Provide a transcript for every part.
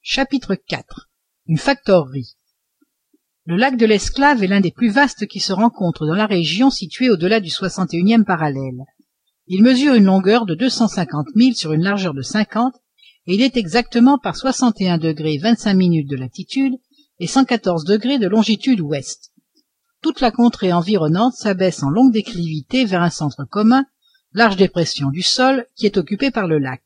chapitre IV une factorerie. Le lac de l'esclave est l'un des plus vastes qui se rencontrent dans la région située au-delà du soixante et unième parallèle. Il mesure une longueur de deux cent cinquante milles sur une largeur de cinquante et il est exactement par de latitude et de longitude ouest. Toute la contrée environnante s'abaisse en longue déclivité vers un centre commun large dépression du sol qui est occupée par le lac.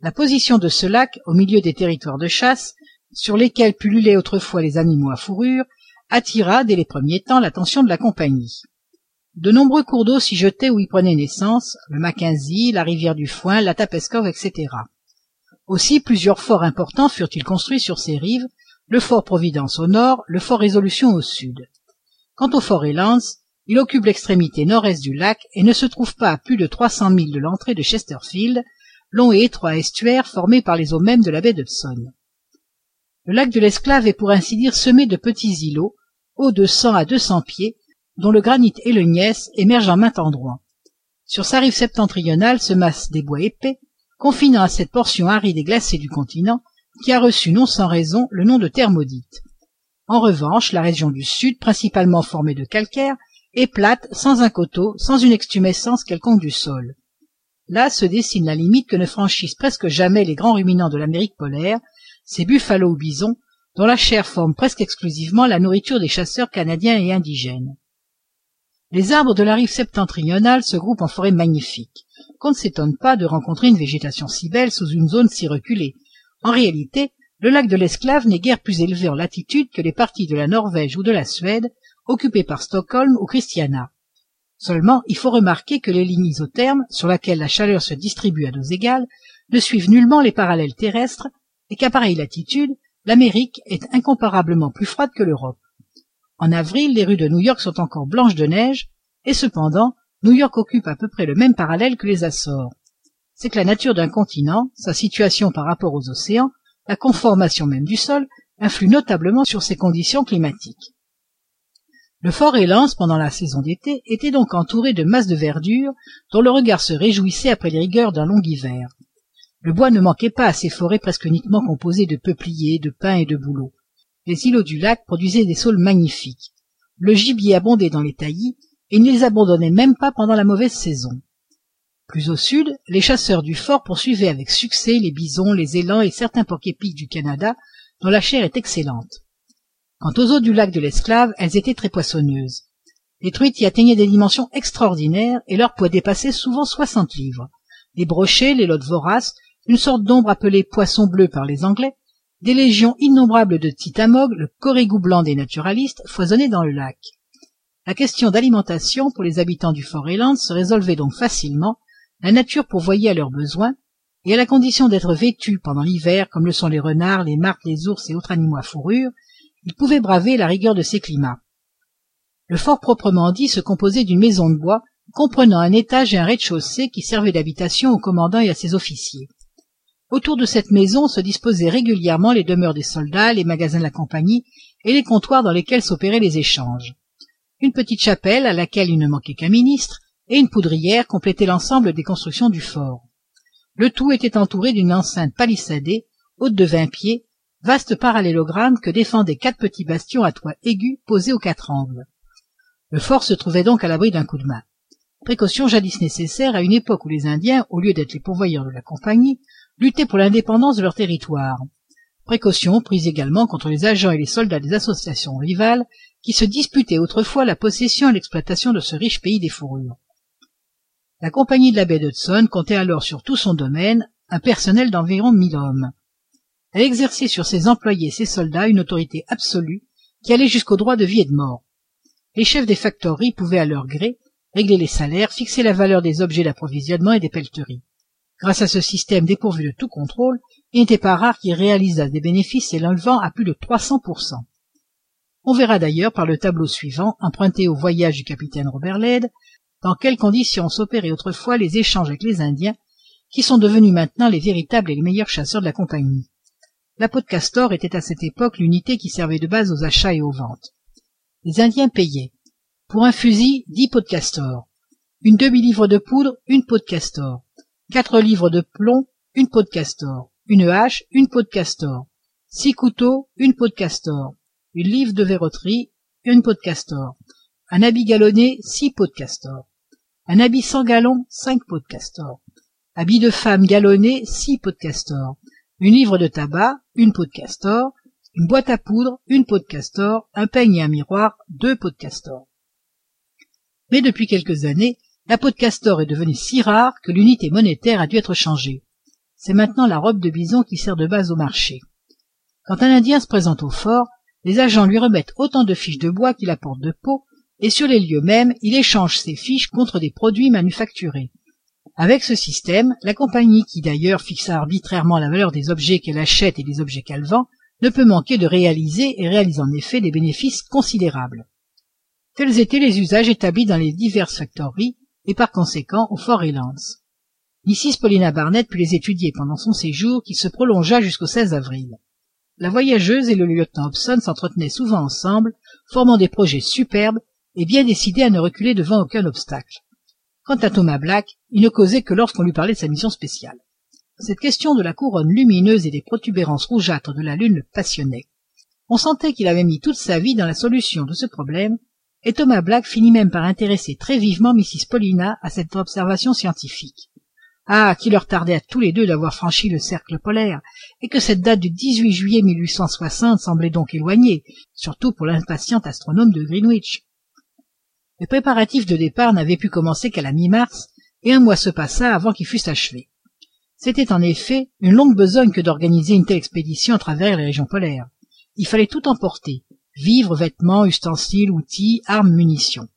La position de ce lac au milieu des territoires de chasse sur lesquels pullulaient autrefois les animaux à fourrure attira dès les premiers temps l'attention de la compagnie. De nombreux cours d'eau s'y jetaient ou y prenaient naissance le mackenzie la rivière du foin la tapescove etc aussi plusieurs forts importants furent-ils construits sur ces rives le fort providence au nord le fort résolution au sud. Quant au fort reliance il occupe l'extrémité nord-est du lac et ne se trouve pas à plus de trois cents milles de l'entrée de chesterfield long et étroit estuaire formé par les eaux mêmes de la baie d'hudson. Le lac de l'esclave est pour ainsi dire semé de petits îlots hauts de cent à deux cents pieds dont le granit et le gneiss émergent en maint endroit. Sur sa rive septentrionale se massent des bois épais confinant à cette portion aride et glacée du continent qui a reçu non sans raison le nom de terre maudite. En revanche la région du sud principalement formée de calcaire est plate sans un coteau sans une extumescence quelconque du sol. Là se dessine la limite que ne franchissent presque jamais les grands ruminants de l'amérique polaire ces buffalos ou bisons dont la chair forme presque exclusivement la nourriture des chasseurs canadiens et indigènes. Les arbres de la rive septentrionale se groupent en forêts magnifiques qu'on ne s'étonne pas de rencontrer une végétation si belle sous une zone si reculée. En réalité le lac de l'esclave n'est guère plus élevé en latitude que les parties de la norvège ou de la suède occupées par stockholm ou christiana. Seulement il faut remarquer que les lignes isothermes sur laquelle la chaleur se distribue à doses égales ne suivent nullement les parallèles terrestres et qu'à pareille latitude l'amérique est incomparablement plus froide que l'europe. En avril les rues de new-york sont encore blanches de neige et cependant new-york occupe à peu près le même parallèle que les açores. C'est que la nature d'un continent sa situation par rapport aux océans la conformation même du sol influent notablement sur ses conditions climatiques le fort reliance pendant la saison d'été était donc entouré de masses de verdure dont le regard se réjouissait après les rigueurs d'un long hiver. Le bois ne manquait pas à ces forêts presque uniquement composées de peupliers de pins et de bouleaux. Les îlots du lac produisaient des saules magnifiques. Le gibier abondait dans les taillis et ne les abandonnait même pas pendant la mauvaise saison. Plus au sud les chasseurs du fort poursuivaient avec succès les bisons les élans et certains porcs-épics du canada dont la chair est excellente quant aux eaux du lac de l'esclave elles étaient très poissonneuses. Les truites y atteignaient des dimensions extraordinaires et leur poids dépassait souvent soixante livres. Les brochets les lottes voraces une sorte d'ombre appelée poisson bleu par les anglais des légions innombrables de titamog le corégou blanc des naturalistes foisonnaient dans le lac. La question d'alimentation pour les habitants du fort Eland se résolvait donc facilement. La nature pourvoyait à leurs besoins et à la condition d'être vêtus pendant l'hiver comme le sont les renards les martres les ours et autres animaux à fourrure ils pouvaient braver la rigueur de ces climats. Le fort proprement dit se composait d'une maison de bois comprenant un étage et un rez-de-chaussée qui servaient d'habitation au commandant et à ses officiers. Autour de cette maison se disposaient régulièrement les demeures des soldats les magasins de la compagnie et les comptoirs dans lesquels s'opéraient les échanges. Une petite chapelle à laquelle il ne manquait qu'un ministre et une poudrière complétaient l'ensemble des constructions du fort. Le tout était entouré d'une enceinte palissadée haute de vingt pieds vaste parallélogramme que défendaient quatre petits bastions à toit aigu posés aux quatre angles. Le fort se trouvait donc à l'abri d'un coup de main. Précaution jadis nécessaire à une époque où les indiens au lieu d'être les pourvoyeurs de la compagnie luttaient pour l'indépendance de leur territoire. Précaution prise également contre les agents et les soldats des associations rivales qui se disputaient autrefois la possession et l'exploitation de ce riche pays des fourrures. La compagnie de la baie d'hudson comptait alors sur tout son domaine un personnel d'environ mille hommes elle exerçait sur ses employés et ses soldats une autorité absolue qui allait jusqu'au droit de vie et de mort. Les chefs des factoreries pouvaient à leur gré régler les salaires fixer la valeur des objets d'approvisionnement et des pelleteries. Grâce à ce système dépourvu de tout contrôle il n'était pas rare qu'ils réalisassent des bénéfices s'élevant à plus de trois cents pour cent. On verra d'ailleurs par le tableau suivant emprunté au voyage du capitaine robert lade dans quelles conditions s'opéraient autrefois les échanges avec les indiens qui sont devenus maintenant les véritables et les meilleurs chasseurs de la compagnie la peau de castor était à cette époque l'unité qui servait de base aux achats et aux ventes. Les indiens payaient. Pour un fusil dix peaux de castor une demi-livre de poudre une peau de castor quatre livres de plomb, une peau de castor, une hache, une peau de castor, six couteaux, une peau de castor, une livre de verroterie, une peau de castor, un habit galonné, six peaux de castor, un habit sans galon, cinq peaux de castor, habit de femme galonné, six peaux de castor, une livre de tabac, une peau de castor, une boîte à poudre, une peau de castor, un peigne et un miroir, deux peaux de castor. Mais depuis quelques années, la peau de castor est devenue si rare que l'unité monétaire a dû être changée. C'est maintenant la robe de bison qui sert de base au marché. Quand un Indien se présente au fort, les agents lui remettent autant de fiches de bois qu'il apporte de peau, et sur les lieux mêmes, il échange ces fiches contre des produits manufacturés. Avec ce système, la compagnie qui d'ailleurs fixe arbitrairement la valeur des objets qu'elle achète et des objets qu'elle vend, ne peut manquer de réaliser et réalise en effet des bénéfices considérables. Tels étaient les usages établis dans les diverses factories et par conséquent au fort Reliance. Mrs Paulina Barnett put les étudier pendant son séjour qui se prolongea jusqu'au 16 avril. La voyageuse et le lieutenant Hobson s'entretenaient souvent ensemble, formant des projets superbes et bien décidés à ne reculer devant aucun obstacle. Quant à Thomas Black, il ne causait que lorsqu'on lui parlait de sa mission spéciale. Cette question de la couronne lumineuse et des protubérances rougeâtres de la lune le passionnait. On sentait qu'il avait mis toute sa vie dans la solution de ce problème, et Thomas Black finit même par intéresser très vivement Mrs Paulina à cette observation scientifique. Ah, qu'il leur tardait à tous les deux d'avoir franchi le cercle polaire, et que cette date du 18 juillet 1860 semblait donc éloignée, surtout pour l'impatient astronome de Greenwich. Les préparatifs de départ n'avaient pu commencer qu'à la mi-mars, et un mois se passa avant qu'ils fussent achevés. C'était en effet une longue besogne que d'organiser une telle expédition à travers les régions polaires. Il fallait tout emporter, vivres, vêtements, ustensiles, outils, armes, munitions.